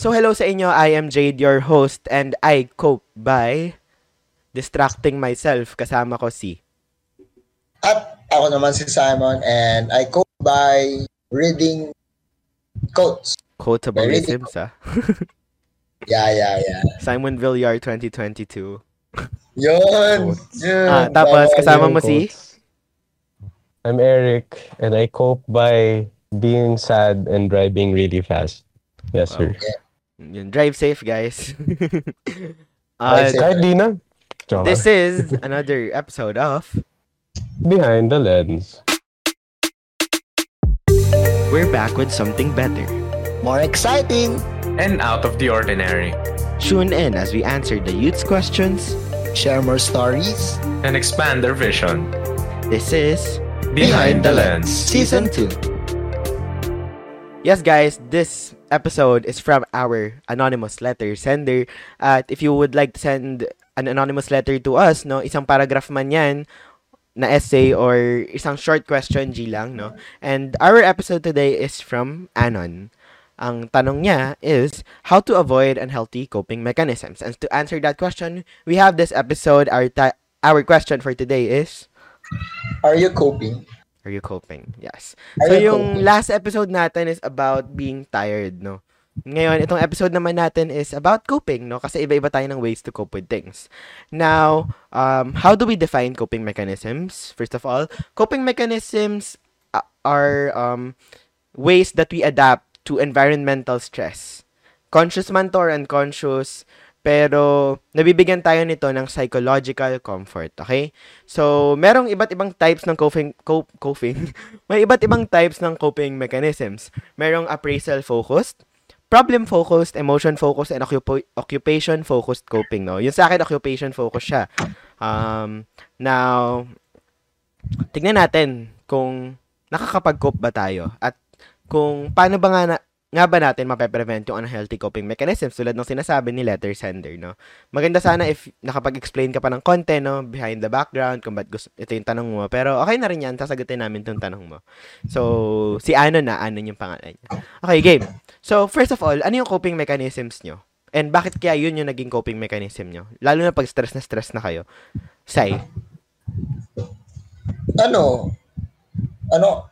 So hello sa inyo, I am Jade, your host, and I cope by distracting myself. Kasama ko si... At ako naman si Simon and I cope by reading quotes. Quotabilisms, ah. Yeah, yeah, yeah. Simon Villar 2022. Yun! yun. Ah, tapos kasama mo si... I'm Eric, and I cope by being sad and driving really fast. Yes, sir. Yun, drive safe, guys. Drive Uh, safe. Kahit di na. This is another episode of Behind the lens. We're back with something better. More exciting! and out of the ordinary, Tune in as we answer the youth's questions. Share more stories. and expand their vision. This is Behind the Lens. Season 2. Yes, guys, this episode is from our anonymous letter sender. At if you would like to send an anonymous letter to us, no, isang paragraph man yan, na essay or isang short question G lang, no? And our episode today is from Anon. Ang tanong niya is how to avoid unhealthy coping mechanisms. And to answer that question, we have this episode. Our ti- our question for today is Are you coping? Are you coping? Yes. Are so yung coping? last episode natin is about being tired, no? Ngayon, itong episode naman natin is about coping, no? Kasi iba-iba tayo ng ways to cope with things. Now, um, how do we define coping mechanisms? First of all, coping mechanisms are um, ways that we adapt to environmental stress. Conscious man to or unconscious, pero nabibigyan tayo nito ng psychological comfort, okay? So, merong iba't ibang types ng coping, cope, coping. May iba't ibang types ng coping mechanisms. Merong appraisal-focused, problem-focused, emotion-focused, and occup- occupation-focused coping, no? Yung sa akin, occupation-focused siya. Um, now, tignan natin kung nakakapag-cope ba tayo at kung paano ba nga, na, nga ba natin mape-prevent yung unhealthy coping mechanisms tulad ng sinasabi ni letter sender, no? Maganda sana if nakapag-explain ka pa ng konti, no? Behind the background, kung ba't gusto, ito yung tanong mo. Pero okay na rin yan, sasagutin namin itong tanong mo. So, si Ano na, Ano yung pangalan niya. Okay, game. So, first of all, ano yung coping mechanisms nyo? And bakit kaya yun yung naging coping mechanism nyo? Lalo na pag stress na stress na kayo. Sai, Ano? Ano?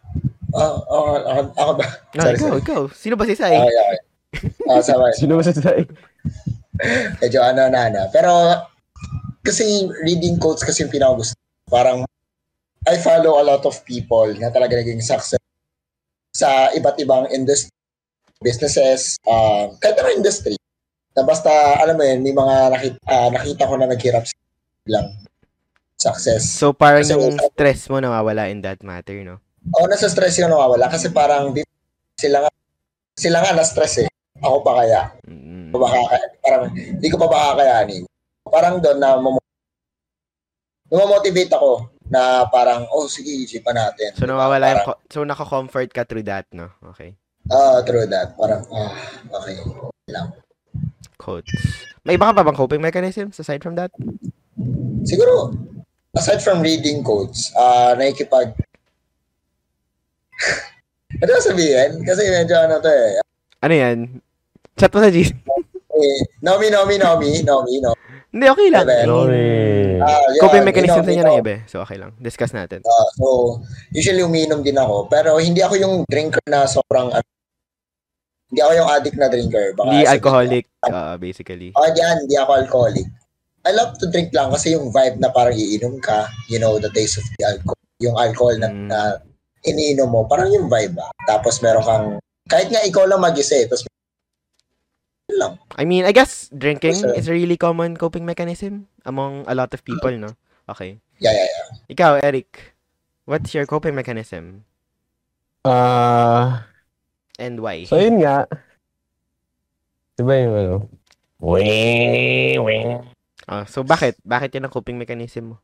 Ah, ah, ah, ako ba? no, Sorry, ikaw, sorry. ikaw. Sino ba si Sai? Okay, okay. Ah, sorry. Sino ba sa Medyo ano na na. Pero, kasi reading quotes kasi yung pinakagusto. Parang, I follow a lot of people na talaga naging success sa iba't ibang industry, businesses, uh, kahit ano industry. Na basta, alam mo yun, may mga nakita, ah, nakita ko na naghirap lang success. So, parang Kasi- yung stress mo nawawala in that matter, no? O, nasa stress yung nawawala kasi parang di, sila nga, sila nga na-stress eh. Ako pa kaya? Mm. pa ba kaka- parang hindi ko pa ba kakayanin. Parang doon na motivate ako na parang, oh sige, isipan natin. So, nawawala yung, so, naka-comfort ka through that, no? Okay. Ah, true that. Parang, ah, okay. Lang. Quotes. May iba ka pa bang coping mechanisms aside from that? Siguro, aside from reading quotes, ah, nakikipag... ano ba sabihin? Kasi medyo ano to eh. Ano yan? Chat mo sa G. eh Nomi, Nomi, Nomi, Nomi, Nomi. Hindi, okay lang. Sorry. Ah, yun, Coping mechanisms inom, na niya ng iba. eh. So, okay lang. Discuss natin. Ah, so, usually umiinom din ako. Pero hindi ako yung drinker na sobrang... ano, hindi ako yung addict na drinker. Baka Hindi alcoholic, uh, basically. Oh, yan, hindi ako alcoholic. I love to drink lang kasi yung vibe na parang iinom ka, you know, the taste of the alcohol. Yung alcohol na, Mm. na iniinom mo, parang yung vibe ah. Tapos meron kang, kahit nga ikaw lang mag-isa eh, tapos lang. I mean, I guess drinking Sure. is a really common coping mechanism among a lot of people, no? Okay. Yeah, yeah, yeah. Ikaw, Eric, what's your coping mechanism Ah, and why? so yun nga. Diba yung ano? Wing, wing. Ah, so, bakit? Bakit yun ang coping mechanism mo?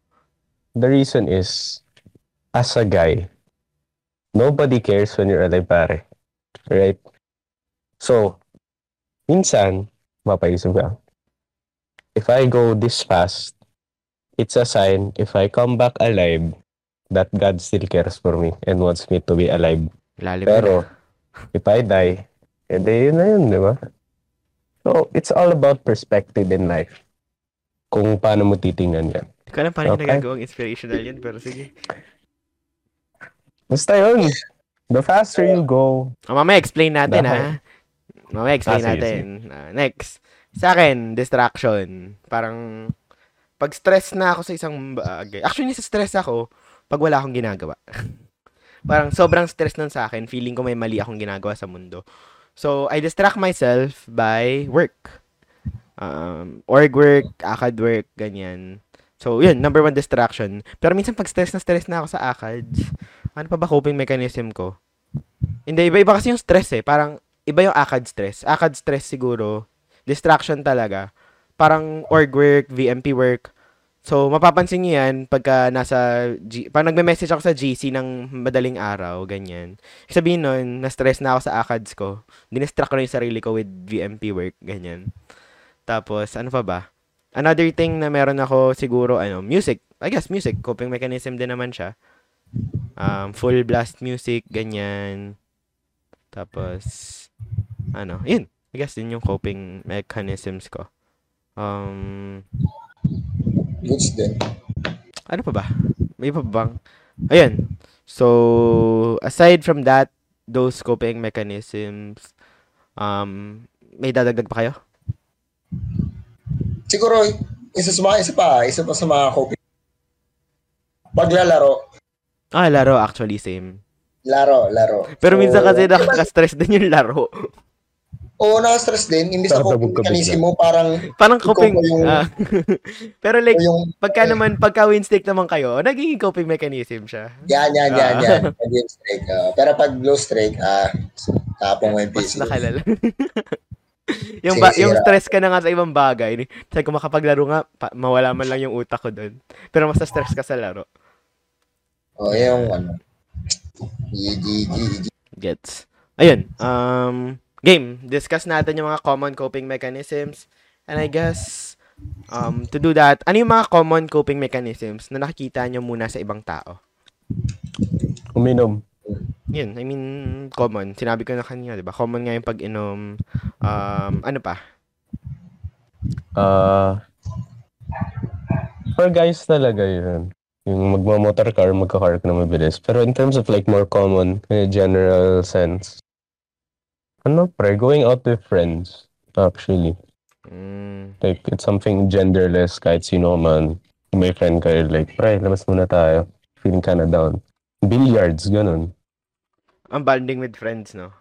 The reason is, as a guy, nobody cares when you're alive, pare. Right? So, minsan, mapaisip ka, if I go this fast, it's a sign if I come back alive that God still cares for me and wants me to be alive. Lalim Pero, if I die, edi yun na yun, di ba? So, it's all about perspective in life. Kung paano mo titingnan yan. Hindi ko alam paano Okay. nagagawang inspirational yun, pero sige. Basta yun. The faster you go, Oh, mamaya explain natin, ha? Mamaya explain Ah, natin. Ah, next. Sa akin, distraction. Parang, pag stress na ako sa isang bagay. Actually, sa stress ako pag wala akong ginagawa. Parang sobrang stress nun sa akin. Feeling ko may mali akong ginagawa sa mundo. So, I distract myself by work. Um, org work, akad work, ganyan. So, yun, number one distraction. Pero minsan pag stress na stress na ako sa ACADS, ano pa ba coping mechanism ko? Hindi, iba-iba kasi yung stress eh. Parang, iba yung ACAD stress. ACAD stress siguro, distraction talaga. Parang org work, VMP work. So, mapapansin niyo yan pagka nasa, G- pag nagme-message ako sa GC ng madaling araw, ganyan. Sabihin nun, na-stress na ako sa ACADS ko. Dinistract ko na yung sarili ko with VMP work, ganyan. Tapos, ano pa ba? Another thing na meron ako siguro, ano, music. I guess music. Coping mechanism din naman siya. Um, full blast music, ganyan. Tapos, ano, yun. I guess yun yung coping mechanisms ko. Um, Goods din. ano pa ba? May pa bang? Ayan. So, aside from that, those coping mechanisms, um, may dadagdag pa kayo? Siguro, isa sa mga, isa pa, isa pa sa mga coping. Paglalaro, Ah, laro actually, same. laro, laro. Pero So, minsan kasi diba, nakaka-stress din yung laro. Oo, nakaka-stress din. Imbis bigla. mechanism mo, parang Parang coping... yung- ah. pero like, yung, pagka naman, pagka win stick naman kayo, nagiging coping mechanism siya. yan, yan, yan, Ah. yan. Pag win streak. ah. pero pag blue streak, ah, tapong mo yung Mas nakalala. yung, ba, yung stress ka na nga sa ibang bagay. Sabi ko makapaglaro nga, pa, mawala man lang yung utak ko doon. Pero mas stress ka sa laro. O, oh, yung ano. GG, Gets. Ayun. Um, game. Discuss natin yung mga common coping mechanisms. And I guess, um, to do that, ano yung mga common coping mechanisms na nakikita nyo muna sa ibang tao? uminom. Yun, I mean, common. Sinabi ko na kanina, di ba? Common nga yung pag-inom. Um, ano pa? Uh, for guys talaga yun. Yung magmamotor car, magka-car ka na mabilis. Pero in terms of like more common, in a general sense, ano pre, going out with friends, actually. Mm, Like, it's something genderless, kahit sino ka man. Kung may friend kayo, like, pre, labas muna tayo. Feeling ka na down. Billiards, ganun. ang bonding with friends, no?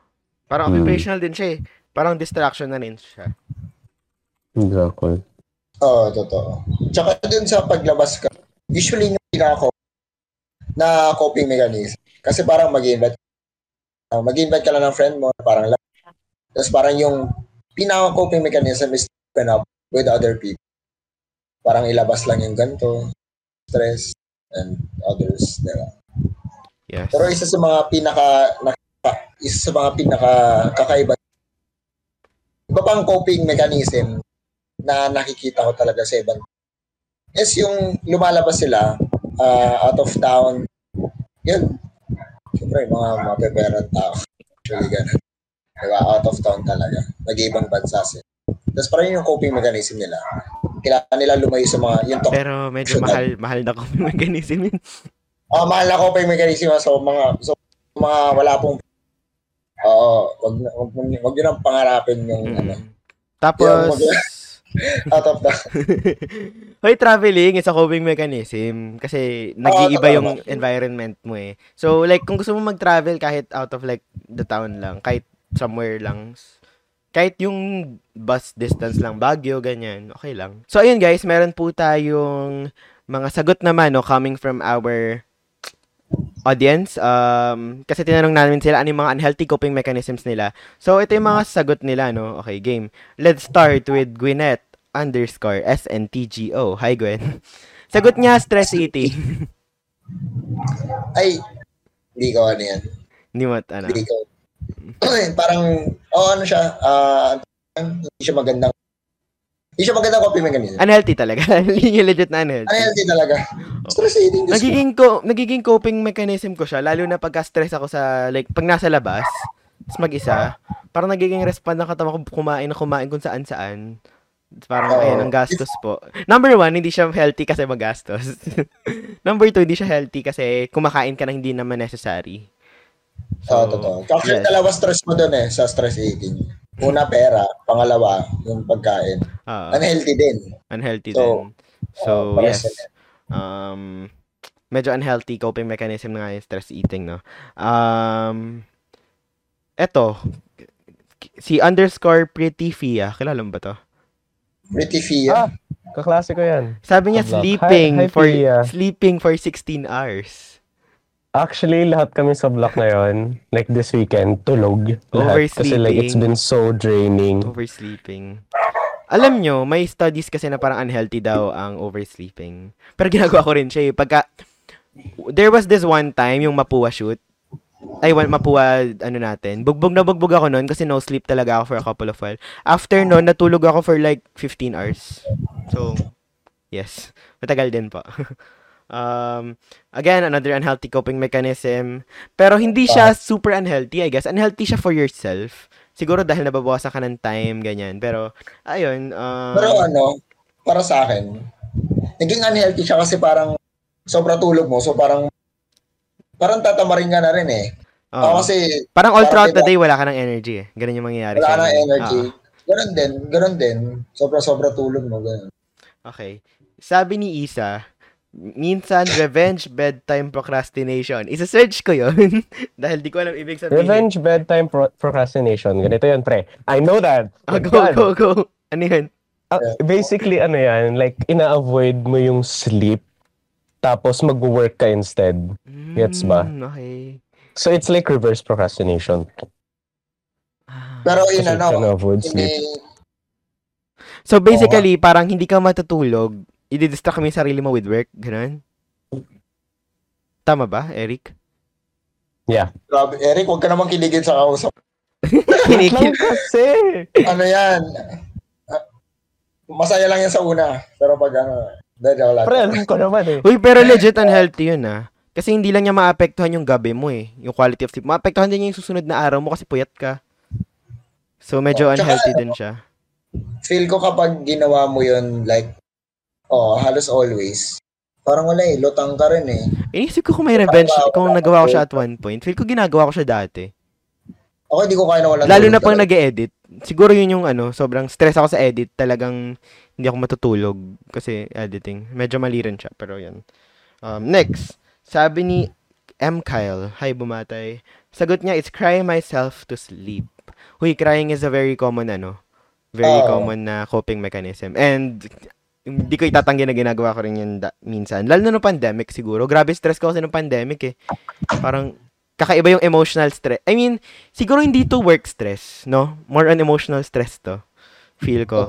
Parang Hmm. occupational din siya eh. Parang distraction na rin siya. Exactly. Oo, totoo. Tsaka dun sa paglabas ka, usually pinaka na coping mechanism. Kasi parang mag-invite uh, mag-invite ka lang ng friend mo, parang lang. Tapos parang yung pinaka coping mechanism is to open up with other people. Parang ilabas lang yung ganito, stress, and others, diba? Yes. Pero isa sa mga pinaka, naka, isa sa mga pinaka kakaiba, iba pang coping mechanism na nakikita ko talaga sa ibang is yung lumalabas sila uh, out of town. Yun. Siyempre, mga mapeperang tao. Actually, ganun. Diba? Out of town talaga. Nag-ibang bansa sila. Tapos parang yung coping mechanism nila. Kailangan nila lumayo sa mga, yung talk. Pero medyo mahal, mahal na coping mechanism yun. Oh, mahal na coping mechanism so mga so mga wala pong Oo, wag na- wag, wag, wag yun ang pangarapin yung ano, Mm. Tapos, out of the Hoy, traveling is a coping mechanism kasi nag-iiba yung tama. environment mo eh. So, like, kung gusto mo mag-travel kahit out of like the town lang, kahit somewhere lang, kahit yung bus distance lang, Baguio, ganyan, okay lang. So, ayun guys, meron po tayong mga sagot naman, no, coming from our audience. Um, kasi tinanong namin sila ano yung mga unhealthy coping mechanisms nila. So, ito yung mga sagot nila, no? Okay, game. Let's start with Gwyneth underscore SNTGO. Hi, Gwen. Sagot niya, stress eating. ay hindi ko ano yan. Hindi mo, ano. Hindi ko. parang oh ano siya, ah hindi siya magandang hindi siya magandang coping mechanism. Unhealthy talaga. Hindi legit na unhealthy. Unhealthy talaga. Stress eating. Diyos ko. Nagiging, ko, nagiging coping mechanism ko siya, lalo na pagka-stress ako sa, like, pag nasa labas, Tapos mag-isa, parang nagiging respond ng katawan ko kumain na kumain kung saan saan. Parang, Oo. ayun, ang gastos po. Number one, hindi siya healthy kasi magastos. Number two, hindi siya healthy kasi kumakain ka na hindi naman necessary. Oo, totoo. Actually, yes. dalawa stress mo dun eh, sa stress eating. Una, pera. Pangalawa, yung pagkain. Ah, Unhealthy din. unhealthy So, din. So, oh, pares yes. Um, medyo unhealthy coping mechanism na nga yung stress eating, no? Um, eto, si underscore pretty Fia, kilala mo ba to? Pretty Fia. Ah, kaklase ko yan. Sabi niya sleeping Hi- hi, for Fia. sleeping for 16 hours. Actually, lahat kami sa block na yon, like this weekend, tulog. Lahat. Kasi like, it's been so draining. Oversleeping. Alam nyo, may studies kasi na parang unhealthy daw ang oversleeping. Pero ginagawa ko rin siya eh. Pagka, there was this one time, yung Mapua shoot. Ay, Mapua, ano natin. Bugbog na bugbog ako noon kasi no sleep talaga ako for a couple of while. After noon, natulog ako for like 15 hours. So, yes. Matagal din po. um, again, another unhealthy coping mechanism. Pero hindi siya super unhealthy, I guess. Unhealthy siya for yourself. Siguro dahil nababawasan ka ng time, ganyan. Pero, ayun. Um, Pero ano, para sa akin, naging unhealthy siya kasi parang sobra tulog mo. So parang, parang tatamarin ka na rin eh. oo. Ako kasi parang all parang throughout the diba- day, wala ka ng energy eh. Ganun yung mangyayari wala ka ng energy. Oo. Ganon din, ganon din. Sobra-sobra tulog mo. Ganon. Okay. Sabi ni Isa, minsan revenge bedtime procrastination. Isa-search ko yon dahil di ko alam ibig sabihin. Revenge bedtime pro- procrastination. Ganito yun, pre. I know that. Ah, go, Yan. go, go. Ano yun? Ah, basically, ano yan, like, ina-avoid mo yung sleep, tapos mag-work ka instead. Gets ba? Mm, Okay. So, it's like reverse procrastination. Ah. Pero Kasi ano, hindi, sleep. So basically, parang hindi ka matutulog, i-distract mo yung sarili mo with work, ganun? Tama ba, Eric? grabe. Eric, huwag ka naman kiligin sa kausap. Kinikil. Lang kasi! ano yan? ah, Masaya lang yan sa una. Pero pag ano, dahil ako lang. Pre, alam ko naman eh. Uy, pero legit unhealthy yun ah. Kasi hindi lang niya maapektuhan yung gabi mo eh. Yung quality of sleep. Maapektuhan din niya yung susunod na araw mo kasi puyat ka. So, medyo Oh, tsaka unhealthy ano, din siya. Feel ko kapag ginawa mo yun, like, oh, halos always, parang wala eh, lutang ka rin eh. Inisip ko kung may revenge, kung nagawa ko siya at one point. Feel ko ginagawa ko siya dati. Ako, di ko kaya na wala. Lalo na pang nag edit Siguro yun yung ano, sobrang stress ako sa edit. Talagang hindi ako matutulog kasi editing. Medyo mali rin siya, pero yan. Um, next, sabi ni M. Kyle, hi bumatay. Sagot niya, it's crying myself to sleep. Huy, crying is a very common ano, very Oo. common na coping mechanism. And hindi ko itatanggi na ginagawa ko rin yun da- minsan. Lalo na no pandemic siguro. Grabe stress ko kasi ng pandemic eh. Parang kakaiba yung emotional stress. I mean, siguro hindi to work stress, no? More on emotional stress to. Feel ko.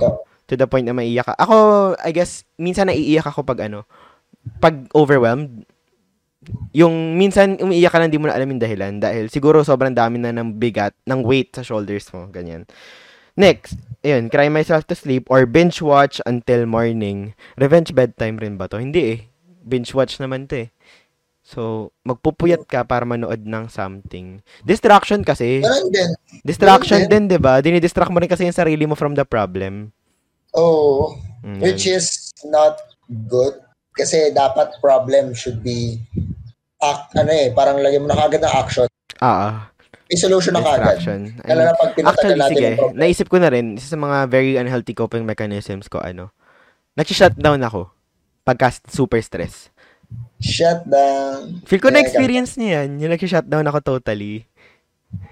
To the point na maiiyak ka. Ako, I guess, minsan naiiyak ako pag ano, pag overwhelmed. Yung minsan umiiyak ka lang di mo na alam yung dahilan dahil siguro sobrang dami na ng bigat, ng weight sa shoulders mo, ganyan. Next, ayun, cry myself to sleep or binge watch until morning. Revenge bedtime rin ba to? Hindi eh. Binge watch naman to eh. So, magpupuyat ka para manood ng something. Distraction kasi. Ganun din. Distraction Ganun din, di ba? Dinidistract mo rin kasi yung sarili mo from the problem. Oh, Mm, which yun. is not good. Kasi dapat problem should be act, ano eh, parang lagyan mo na kagad ng action. Ah, ah. May solution na kagad. Lalo na pag pinatagal actually, natin sige. problem. Naisip ko na rin, isa sa mga very unhealthy coping mechanisms ko, ano, nag-shutdown ako pagka super stress. Shut down. Feel ko Yeah, na-experience niya yan. Yung nag-shutdown ako totally.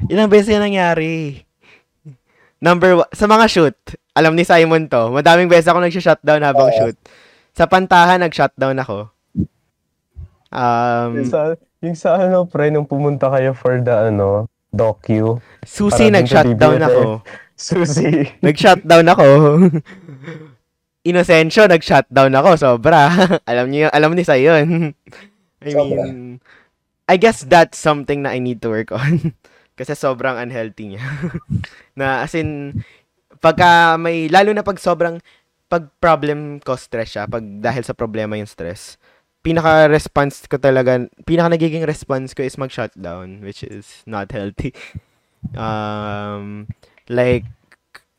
Ilang beses yan nangyari. Number one, sa mga shoot, alam ni Simon to, madaming beses ako nag-shutdown habang Oo. shoot. Sa pantahan, nag-shutdown ako. Um, Yung sa, yung sa ano, pre, nung pumunta kayo for the, ano, docu. Susi, nag-shutdown ako. Susi. Nag-shutdown ako. Inocencio, nag-shutdown ako. Sobra. alam niyo, alam ni sa yun. I Sobra. mean, I guess that's something na I need to work on. Kasi sobrang unhealthy niya. na as in, pagka may, lalo na pag sobrang, pag problem ko stress siya, pag dahil sa problema yung stress, pinaka-response ko talaga, pinaka nagiging response ko is mag-shutdown, which is not healthy. Um, like,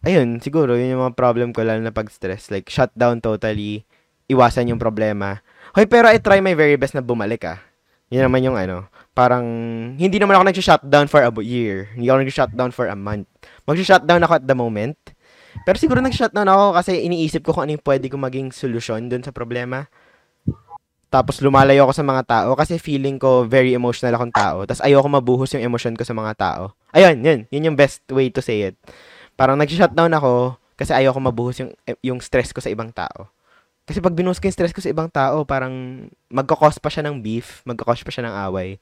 ayun, siguro, yun yung mga problem ko lalo na pag-stress. Like, shut down totally, iwasan yung problema. Hoy, pero I try my very best na bumalik ah. Yun naman yung ano, parang, hindi naman ako nag-shutdown for a year. Hindi ako nag-shutdown for a month. Mag-shutdown ako at the moment. Pero siguro nag-shutdown ako kasi iniisip ko kung ano yung pwede kong maging solusyon dun sa problema. Tapos lumalayo ako sa mga tao kasi feeling ko very emotional akong tao. Tapos ayoko mabuhos yung emosyon ko sa mga tao. Ayun, yun. Yun yung best way to say it. Parang nag-shutdown ako kasi ayoko mabuhos yung, yung stress ko sa ibang tao. Kasi pag binuhos ko yung stress ko sa ibang tao, parang magkakos pa siya ng beef, magkakos pa siya ng away,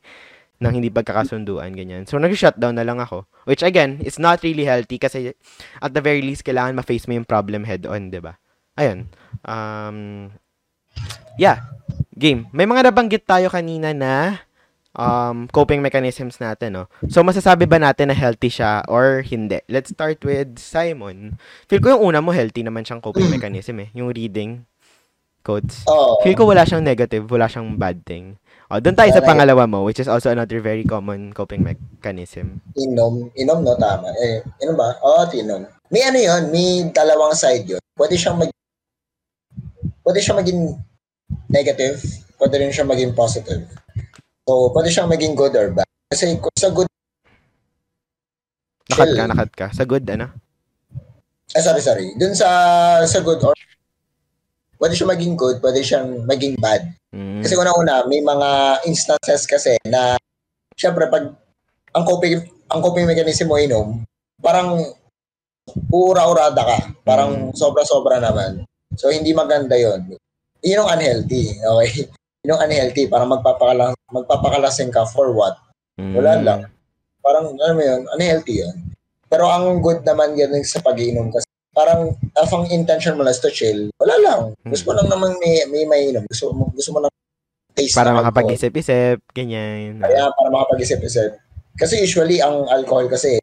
ng hindi pagkakasunduan, ganyan. So, nag-shutdown na lang ako. Which, again, it's not really healthy kasi at the very least, kailangan ma-face mo yung problem head-on, ba? Ayun. Um, yeah. Game. May mga nabanggit tayo kanina na um, coping mechanisms natin, no? So, masasabi ba natin na healthy siya or hindi? Let's start with Simon. Feel ko yung una mo, healthy naman siyang coping mechanism, eh. Yung reading quotes. Oo. Feel ko wala siyang negative, wala siyang bad thing. O, doon tayo sa pangalawa mo, which is also another very common coping mechanism. Inom. Inom, no? Tama. Eh, inom ba? Oo, inom. May ano yun, may dalawang side yun. Pwede siyang mag... Pwede siyang maging negative, pwede rin siyang maging positive. So, pwede siyang maging good or bad. Kasi kung sa good... Nakat Chill. ka, nakat ka. Sa good, ano? Ah, sorry, sorry. Dun sa, sa good or... Pwede siyang maging good, pwede siyang maging bad. Mm. Kasi una-una, may mga instances kasi na, syempre, pag ang coping, ang coping mechanism mo inom, parang uura-urada ka. Parang sobra-sobra naman. So, hindi maganda yon Yun yung unhealthy. Okay? Yun yung unhealthy. Parang magpapakala, magpapakalasing ka for what? Mm. Wala lang. Parang, ano mo yun, unhealthy yun. Pero ang good naman yan sa pag-inom kasi parang if ang intention mo lang to chill, wala lang. Gusto mo lang naman may, may mainom. Gusto mo, gusto mo lang taste Para makapag-isip-isip, ganyan. Kaya para makapag-isip-isip. Kasi usually, ang alcohol kasi,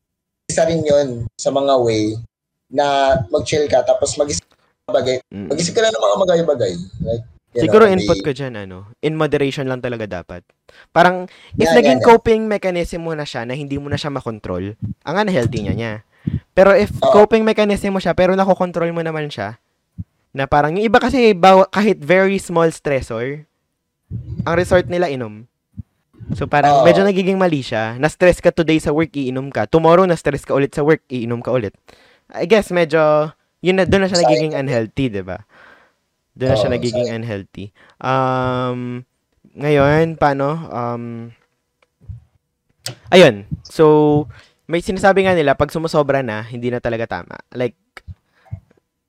isa rin yun sa mga way na mag-chill ka tapos ng bagay. Mm. Mag-isip ka lang ng mga bagay-bagay. Like, you Siguro know, input ko dyan, ano, in moderation lang talaga dapat. Parang, if Yan, naging yan. coping mechanism mo na siya na hindi mo na siya makontrol, ang unhealthy niya niya. Pero if Oo. coping mechanism mo siya, pero nakokontrol mo naman siya, na parang, yung iba kasi, bawa, kahit very small stressor, ang resort nila inom. So parang Oo. medyo nagiging mali siya. Na-stress ka today sa work, iinom ka. Tomorrow, na-stress ka ulit sa work, iinom ka ulit. I guess medyo, yun na, doon na siya nagiging unhealthy, di ba? Doon na siya nagiging unhealthy. Um, ngayon, paano? Um, ayun. So, may sinasabi nga nila, pag sumusobra na, hindi na talaga tama. Like,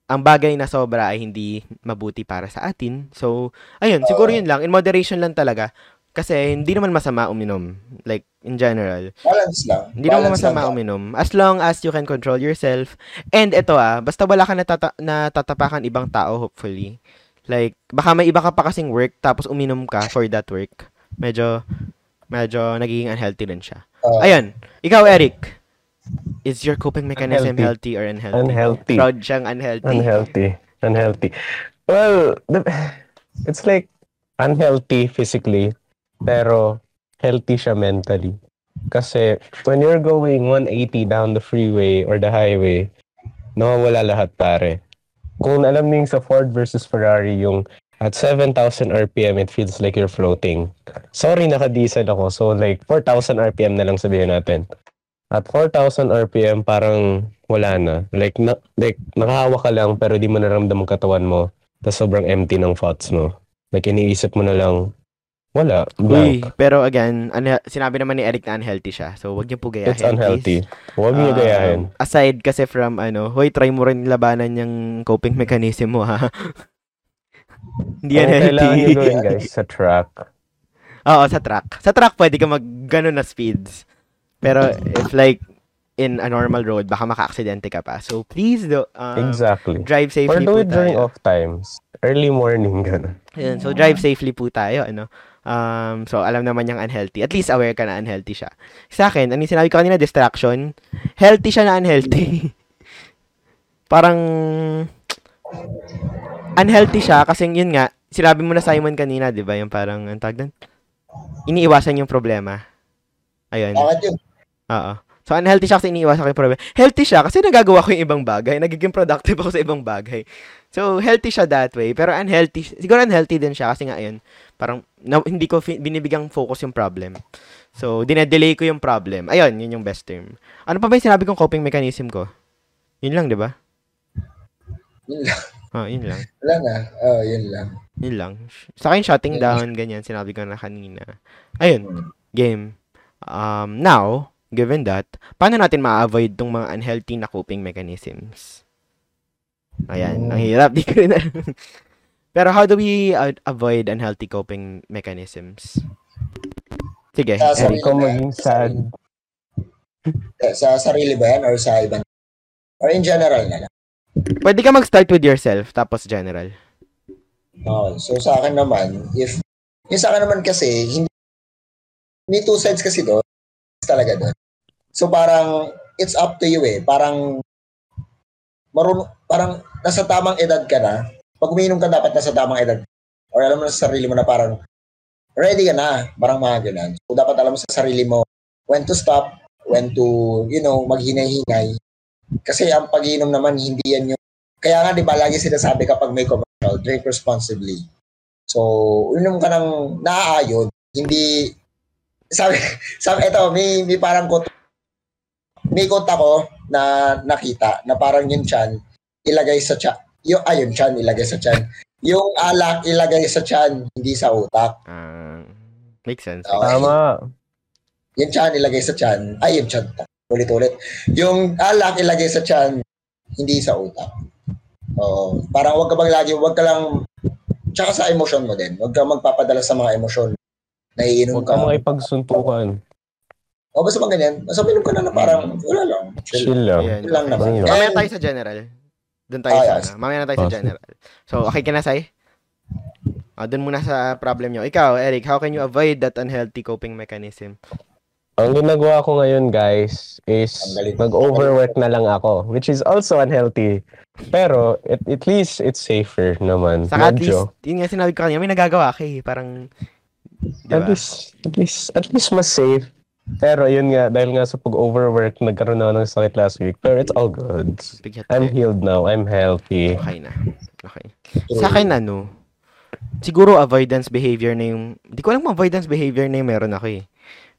ang bagay na sobra ay hindi mabuti para sa atin. So, ayun, siguro yun lang. In moderation lang talaga. Kasi hindi naman masama uminom. Like, in general. Balance lang. Hindi naman Balance masama lang. uminom. As long as you can control yourself. And ito ah, basta wala ka natata- natatapakan ibang tao, hopefully. Like, baka may iba ka pa kasing work, tapos uminom ka for that work. Medyo, medyo nagiging unhealthy rin siya. Oo. Ayun. Ikaw, Eric. Is your coping mechanism Unhealthy. healthy or unhealthy? Unhealthy. Proud siyang unhealthy. Unhealthy. Unhealthy. Well, the, it's like unhealthy physically, pero healthy siya mentally. Kasi when you're going 180 down the freeway or the highway, nawawala lahat pare. Kung alam niyo yung sa Ford versus Ferrari, yung at 7,000 RPM, it feels like you're floating. Sorry, naka-diesel ako. So like 4,000 RPM na lang sabihin natin. At 4,000 RPM, parang wala na. Like, na, like nakahawa ka lang pero di mo naramdaman katawan mo. Tapos sobrang empty ng thoughts mo. Like, iniisip mo na lang, wala, Uy, pero again, ano, sinabi naman ni Eric na unhealthy siya. So, wag niyo po gayahin. It's unhealthy. please. Huwag niyo Um, gayahin. aside kasi from ano, hoy, try mo rin labanan yung coping mechanism mo, ha? Hindi yan Ang kailangan niyo healthy. gawin, guys, sa track. Oo, sa track. Sa track, pwede ka mag ganun na speeds. Pero if like, in a normal road, baka maka-aksidente ka pa. So, please do, um, exactly. drive Or safely do po it during tayo. off times. Early morning, gano'n. Ayun, so, drive safely po tayo, ano. Um, so, alam naman niyang unhealthy. At least aware ka na unhealthy siya. Sa akin, ano yung sinabi ko kanina, distraction. Healthy siya na unhealthy. Parang, unhealthy siya kasi yun nga, sinabi mo na Simon kanina, di ba? Yung parang, ang doon? Iniiwasan yung problema. Ayun. Yun? Oo. So, unhealthy siya kasi iniiwasan ko yung problem. Healthy siya kasi nagagawa ko yung ibang bagay. Nagiging productive ako sa ibang bagay. So, healthy siya that way. Pero unhealthy, siguro unhealthy din siya kasi nga, ayun, parang na, hindi ko fi- binibigang focus yung problem. So, dinedelay ko yung problem. Ayun, yun yung best term. Ano pa ba yung sinabi kong coping mechanism ko? Yun lang, di ba? Yun lang. Ah, yun lang. Wala na. Oh, yun lang. Yun lang. Sa akin, shutting Yeah. down, ganyan, sinabi ko na kanina. Ayun, game. Um, now, given that, paano natin ma-avoid tong mga unhealthy na coping mechanisms? Ayan, Mm. ang hirap. Di ko rin alam. Pero how do we uh, avoid unhealthy coping mechanisms? Sige, Sa Eric. Hindi ko maging sad. Sa sarili ba yan or sa ibang? Or in general na lang? Pwede ka mag-start with yourself, tapos general. Okay. So sa akin naman, if yung sa akin naman kasi, hindi may two sides kasi doon. Talaga doon. So parang it's up to you eh. Parang marunong, parang nasa tamang edad ka na. Pag umiinom ka dapat nasa tamang edad. Or alam mo sa sarili mo na parang ready ka na. Parang mga ganun. So dapat alam mo sa sarili mo when to stop, when to, you know, maghinay-hinay. Kasi ang pag-iinom naman, hindi yan yung kaya nga, di ba, lagi sinasabi kapag may commercial, drink responsibly. So, uminom ka ng naaayon, hindi, sabi, sabi, eto, may, may parang quote, may quote ako na nakita, na parang yung chan, ilagay sa chan, yung, ayun, chan, ilagay sa chan. Yung alak, ilagay sa chan, hindi sa utak. Ah, makes sense. Okay. Tama. Yung chan, ilagay sa chan, ay, yung chan, ulit-ulit. Yung alak, ilagay sa chan, hindi sa utak. Oo. Parang wag ka bang lagi, wag ka lang, tsaka sa emosyon mo din. Wag ka magpapadala sa mga emosyon. Naiinom Huwag ka. ka makipagsuntukan. O basta mga ganyan. Basta minom ka na na parang, wala lang. Chill. Chill lang. Ayan, Yun lang naman. And- tayo sa general. Doon tayo Ah, sa, yes. ano. mamaya na tayo sa Oh, sige. general. So, okay ka na, Sai? Ah, doon muna sa problem nyo. Ikaw, Eric, how can you avoid that unhealthy coping mechanism? Ang ginagawa ko ngayon, guys, is mag-overwork na lang ako, which is also unhealthy. Pero, at, at least, it's safer naman. Saka at least, Medyo. yun nga sinabi ko kanina, may nagagawa ka eh. Parang, di At least, at least, at least mas safe. Pero yun nga, dahil nga sa pag-overwork, nagkaroon ako ng sakit last week. Pero it's all good. I'm healed now. I'm healthy. Okay na. Okay. Sa akin, ano, siguro avoidance behavior na yung, di ko alam kung avoidance behavior na yung meron ako eh.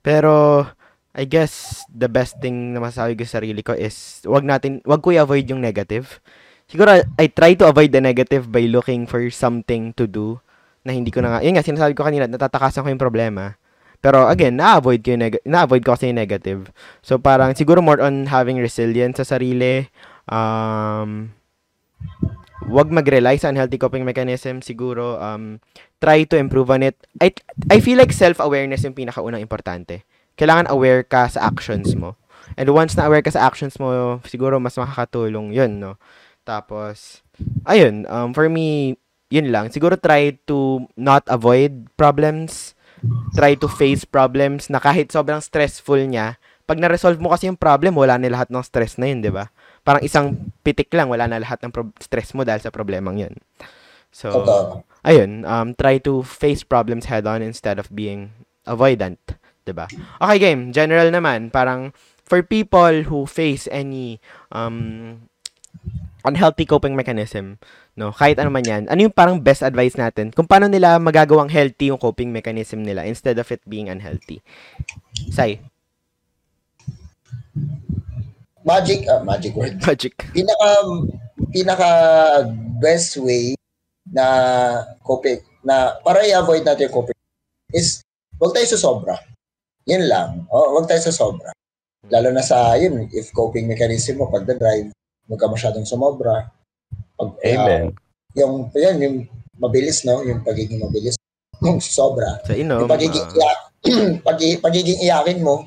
Pero, I guess, the best thing na masasabi ko sa sarili ko is, wag natin, wag ko i-avoid yung negative. Siguro, I try to avoid the negative by looking for something to do na hindi ko na nga, yun nga, sinasabi ko kanina, natatakasan ko yung problema. Pero again, na-avoid ko yung neg- na-avoid ko kasi yung negative. So parang siguro more on having resilience sa sarili. Um, wag mag-rely sa unhealthy coping mechanism. Siguro um, try to improve on it. I I feel like self-awareness yung pinakaunang importante. Kailangan aware ka sa actions mo. And once na aware ka sa actions mo, siguro mas makakatulong 'yun, no. Tapos ayun, um, for me, yun lang. Siguro try to not avoid problems try to face problems na kahit sobrang stressful niya, pag na-resolve mo kasi yung problem, wala na lahat ng stress na yun, di ba? Parang isang pitik lang, wala na lahat ng pro- stress mo dahil sa problemang yun. So, Totoo. ayun, um, try to face problems head on instead of being avoidant, 'di ba? Okay, game. General naman, parang for people who face any um unhealthy coping mechanism, no? Kahit ano man 'yan. Ano yung parang best advice natin kung paano nila magagawang healthy yung coping mechanism nila instead of it being unhealthy? Sai, Magic, ah, magic word. magic. Pinaka, pinaka best way na coping, na para i-avoid natin yung coping is huwag tayo sa sobra. Yun lang. O, huwag tayo sa sobra. Lalo na sa, yun, if coping mechanism mo pag drive huwag ka masyadong sumobra. Pag, ah, Amen. yung, yan, yung mabilis, no? Yung pagiging mabilis. Yung sobra. Sa inom. yung pagiging, ah, iyak, pag- pagiging iyakin mo,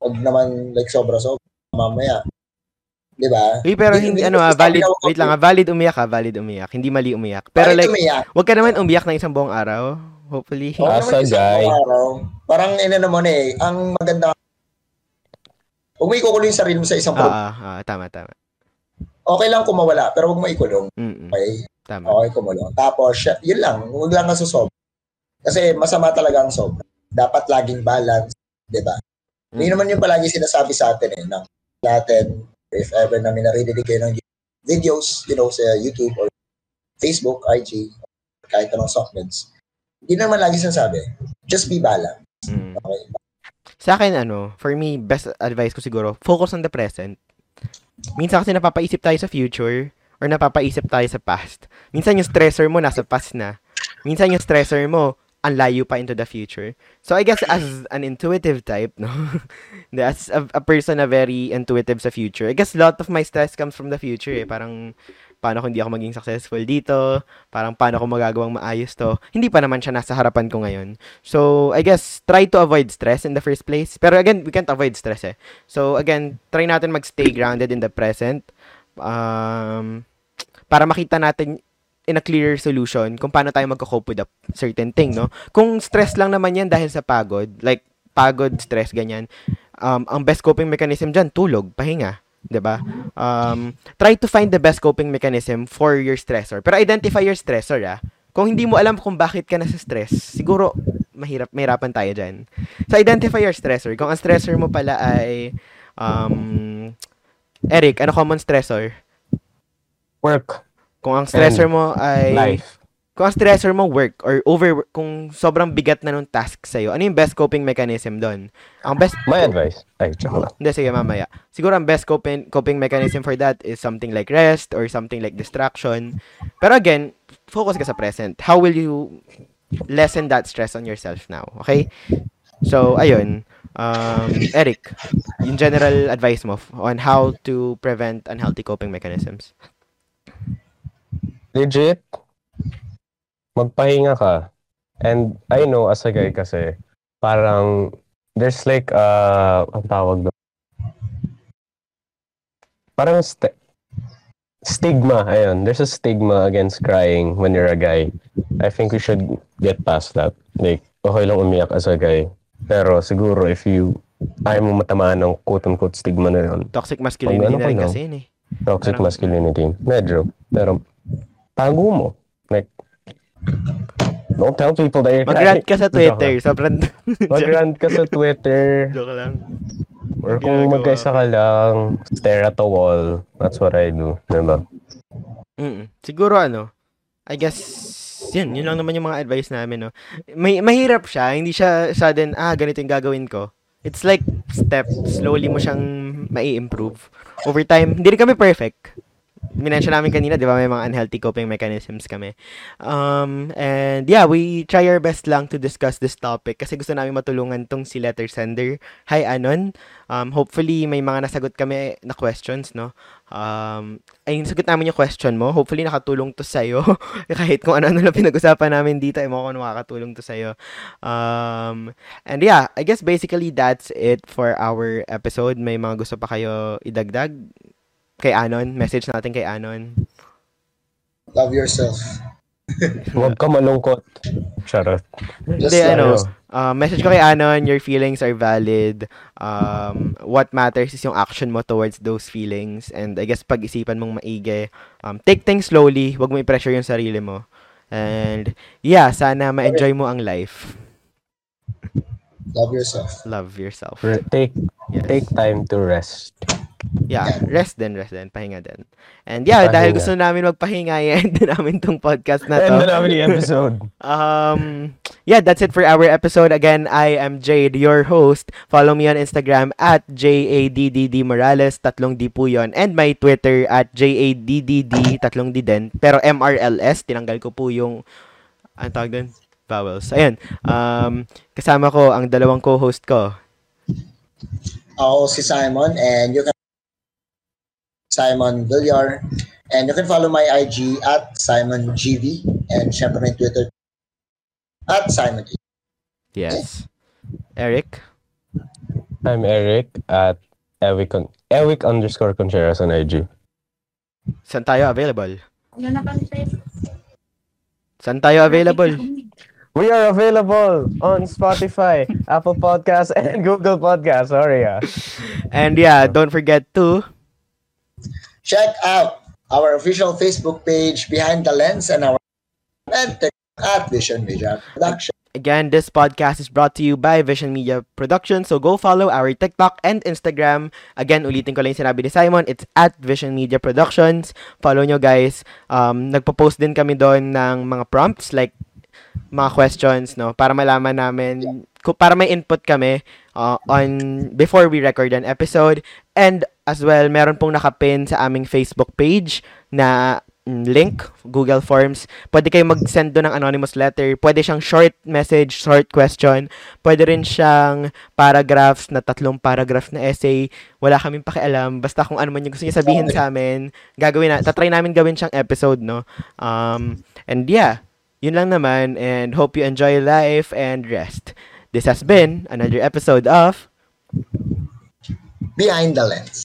huwag naman like sobra-sobra. Mamaya. Di ba? Uy, pero Hindi- hindi, ano ah, valid, na- wait lang ah, valid umiyak ah, valid umiyak. Hindi mali umiyak. Pero Kahit like, umiyak, wag ka naman umiyak ng isang buong araw. Hopefully. Oo As naman, a isang guy. araw. Parang inano mo na eh, ang maganda, huwag mo yung sarili mo sa isang Ah, ah, ah, tama, tama. Okay lang kung mawala, pero huwag mo ikulong. Mm-mm, Okay? tama. Okay, kumulong. Tapos, yun lang, huwag lang ka. Kasi masama talaga ang sobra. Dapat laging balance, di ba? Yun naman yung palagi sinasabi sa atin eh, ng natin, if ever namin naririnig kayo ng videos, you know, sa YouTube or Facebook, IG, kahit anong supplements, hindi naman lagi sinasabi, just be balanced. Mm. Okay? Sa akin, ano, for me, best advice ko siguro, focus on the present. Minsan kasi napapaisip tayo sa future or napapaisip tayo sa past. Minsan yung stressor mo nasa past na. Minsan yung stressor mo, ang layo pa into the future. So I guess as an intuitive type, no? as a, a person na very intuitive sa future, I guess a lot of my stress comes from the future eh. Parang paano kung hindi ako maging successful dito, parang paano ko magagawang maayos to. Hindi pa naman siya nasa harapan ko ngayon. So, I guess, try to avoid stress in the first place. Pero again, we can't avoid stress eh. So, again, try natin magstay grounded in the present. Um, para makita natin in a clearer solution kung paano tayo magko-cope with a certain thing, no? Kung stress lang naman yan dahil sa pagod, like pagod, stress, ganyan, um, ang best coping mechanism dyan, tulog, pahinga. 'Di ba? Um, try to find the best coping mechanism for your stressor. Pero identify your stressor, ah. Kung hindi mo alam kung bakit ka nasa stress, siguro mahirap mahirapan tayo diyan. So identify your stressor. Kung ang stressor mo pala ay um Eric, ano common stressor? Work. Kung ang stressor mo ay Life. Kung ang stressor mo work or over kung sobrang bigat na nung task sa'yo, ano yung best coping mechanism doon? Ang best My advice. Ay, joke lang. Hindi, sige, mamaya. Siguro ang best coping, coping mechanism for that is something like rest or something like distraction. Pero again, focus ka sa present. How will you lessen that stress on yourself now? Okay? So, ayun. Um, Eric, yung general advice mo on how to prevent unhealthy coping mechanisms. Legit. Magpahinga ka. And I know as a guy kasi, parang there's like uh ang tawag doon. Parang st- stigma, ayun. There's a stigma against crying when you're a guy. I think we should get past that. Like, okay lang umiyak as a guy. Pero siguro if you ayaw mo matamaan ng quote-unquote stigma na yun, Toxic masculinity ano na rin no? kasi yun eh. toxic Parang- masculinity. Medyo. Pero, tago mo. Like, don't tell people that you're Mag-rant ka sa Twitter. Sobrang... Mag-rant ka sa Twitter. Joke lang. Or kung mag-isa ka lang, stare at the wall. That's what I do. Diba? Mm. Siguro ano, I guess yun, yun lang naman yung mga advice namin, no. May mahirap siya, hindi siya sudden ah ganito yung gagawin ko. It's like step, slowly mo siyang mai-improve. Over time, hindi rin kami perfect. Minensyon namin kanina, di ba, may mga unhealthy coping mechanisms kami. Um, and yeah, we try our best lang to discuss this topic kasi gusto namin matulungan tong si letter sender. Hi, Anon. Um, hopefully, may mga nasagot kami na questions, no? Um, ay, nasagot namin yung question mo. Hopefully, nakatulong to sa'yo. Kahit kung ano-ano lang pinag-usapan namin dito, ay mo kung makakatulong to sa'yo. Um, and yeah, I guess basically that's it for our episode. May mga gusto pa kayo idagdag? Kay Anon? Message natin kay Anon. Love yourself. Huwag ka malungkot. Charot. Just Hindi, like- ano, uh, message ko kay Anon, your feelings are valid. Um, what matters is yung action mo towards those feelings. And I guess pag-isipan mong maigi. Um, take things slowly. Huwag mo i-pressure yung sarili mo. And yeah, sana ma-enjoy mo ang life. Love yourself. Love yourself. Re- Take, Yes. take time to rest. Yeah, rest din, rest din. Pahinga din. And yeah, dahil Pahinga. gusto namin magpahinga, i-end na namin tong podcast na End to. na namin yung episode. Um, yeah, that's it for our episode. Again, I am Jade, your host. Follow me on Instagram at JADDD Morales, tatlong D po yun. And my Twitter at JADDD, tatlong D din. Pero MRLS, tinanggal ko po yung, ano tawag dun? Vowels. Ayun. Um, kasama ko ang dalawang co-host ko. Ako si Simon and you can Simon Villar and you can follow my IG at Simon GV and syempre my Twitter at Simon E. Yes. Eric? I'm Eric at Ewic, on, Ewic underscore Contreras on IG. Saan tayo available? Ano na kami sa'yo? Saan tayo available? We are available on Spotify, Apple Podcasts, and Google Podcasts. Sorry, ah. And yeah, don't forget to Check out our official Facebook page Behind the Lens and our and at Vision Media Production. Again, this podcast is brought to you by Vision Media Production. So go follow our TikTok and Instagram. Again, ulitin ko lang yung sinabi ni Simon. It's at Vision Media Productions. Follow nyo guys. Um, nagpo-post din kami doon ng mga prompts like mga questions no para malaman namin para may input kami uh, on before we record an episode. And as well meron pong nakapin sa aming Facebook page na mm, link Google Forms. Pwede kayo mag-send doon ng anonymous letter. Pwede siyang short message short question. Pwede rin siyang paragraphs na tatlong paragraph na essay. Wala kaming pakialam. Basta kung ano man yung gusto niyo sabihin sa amin gagawin na tatry namin gawin siyang episode no? Um and yeah yun lang naman. And hope you enjoy life and rest. This has been another episode of Behind the lens.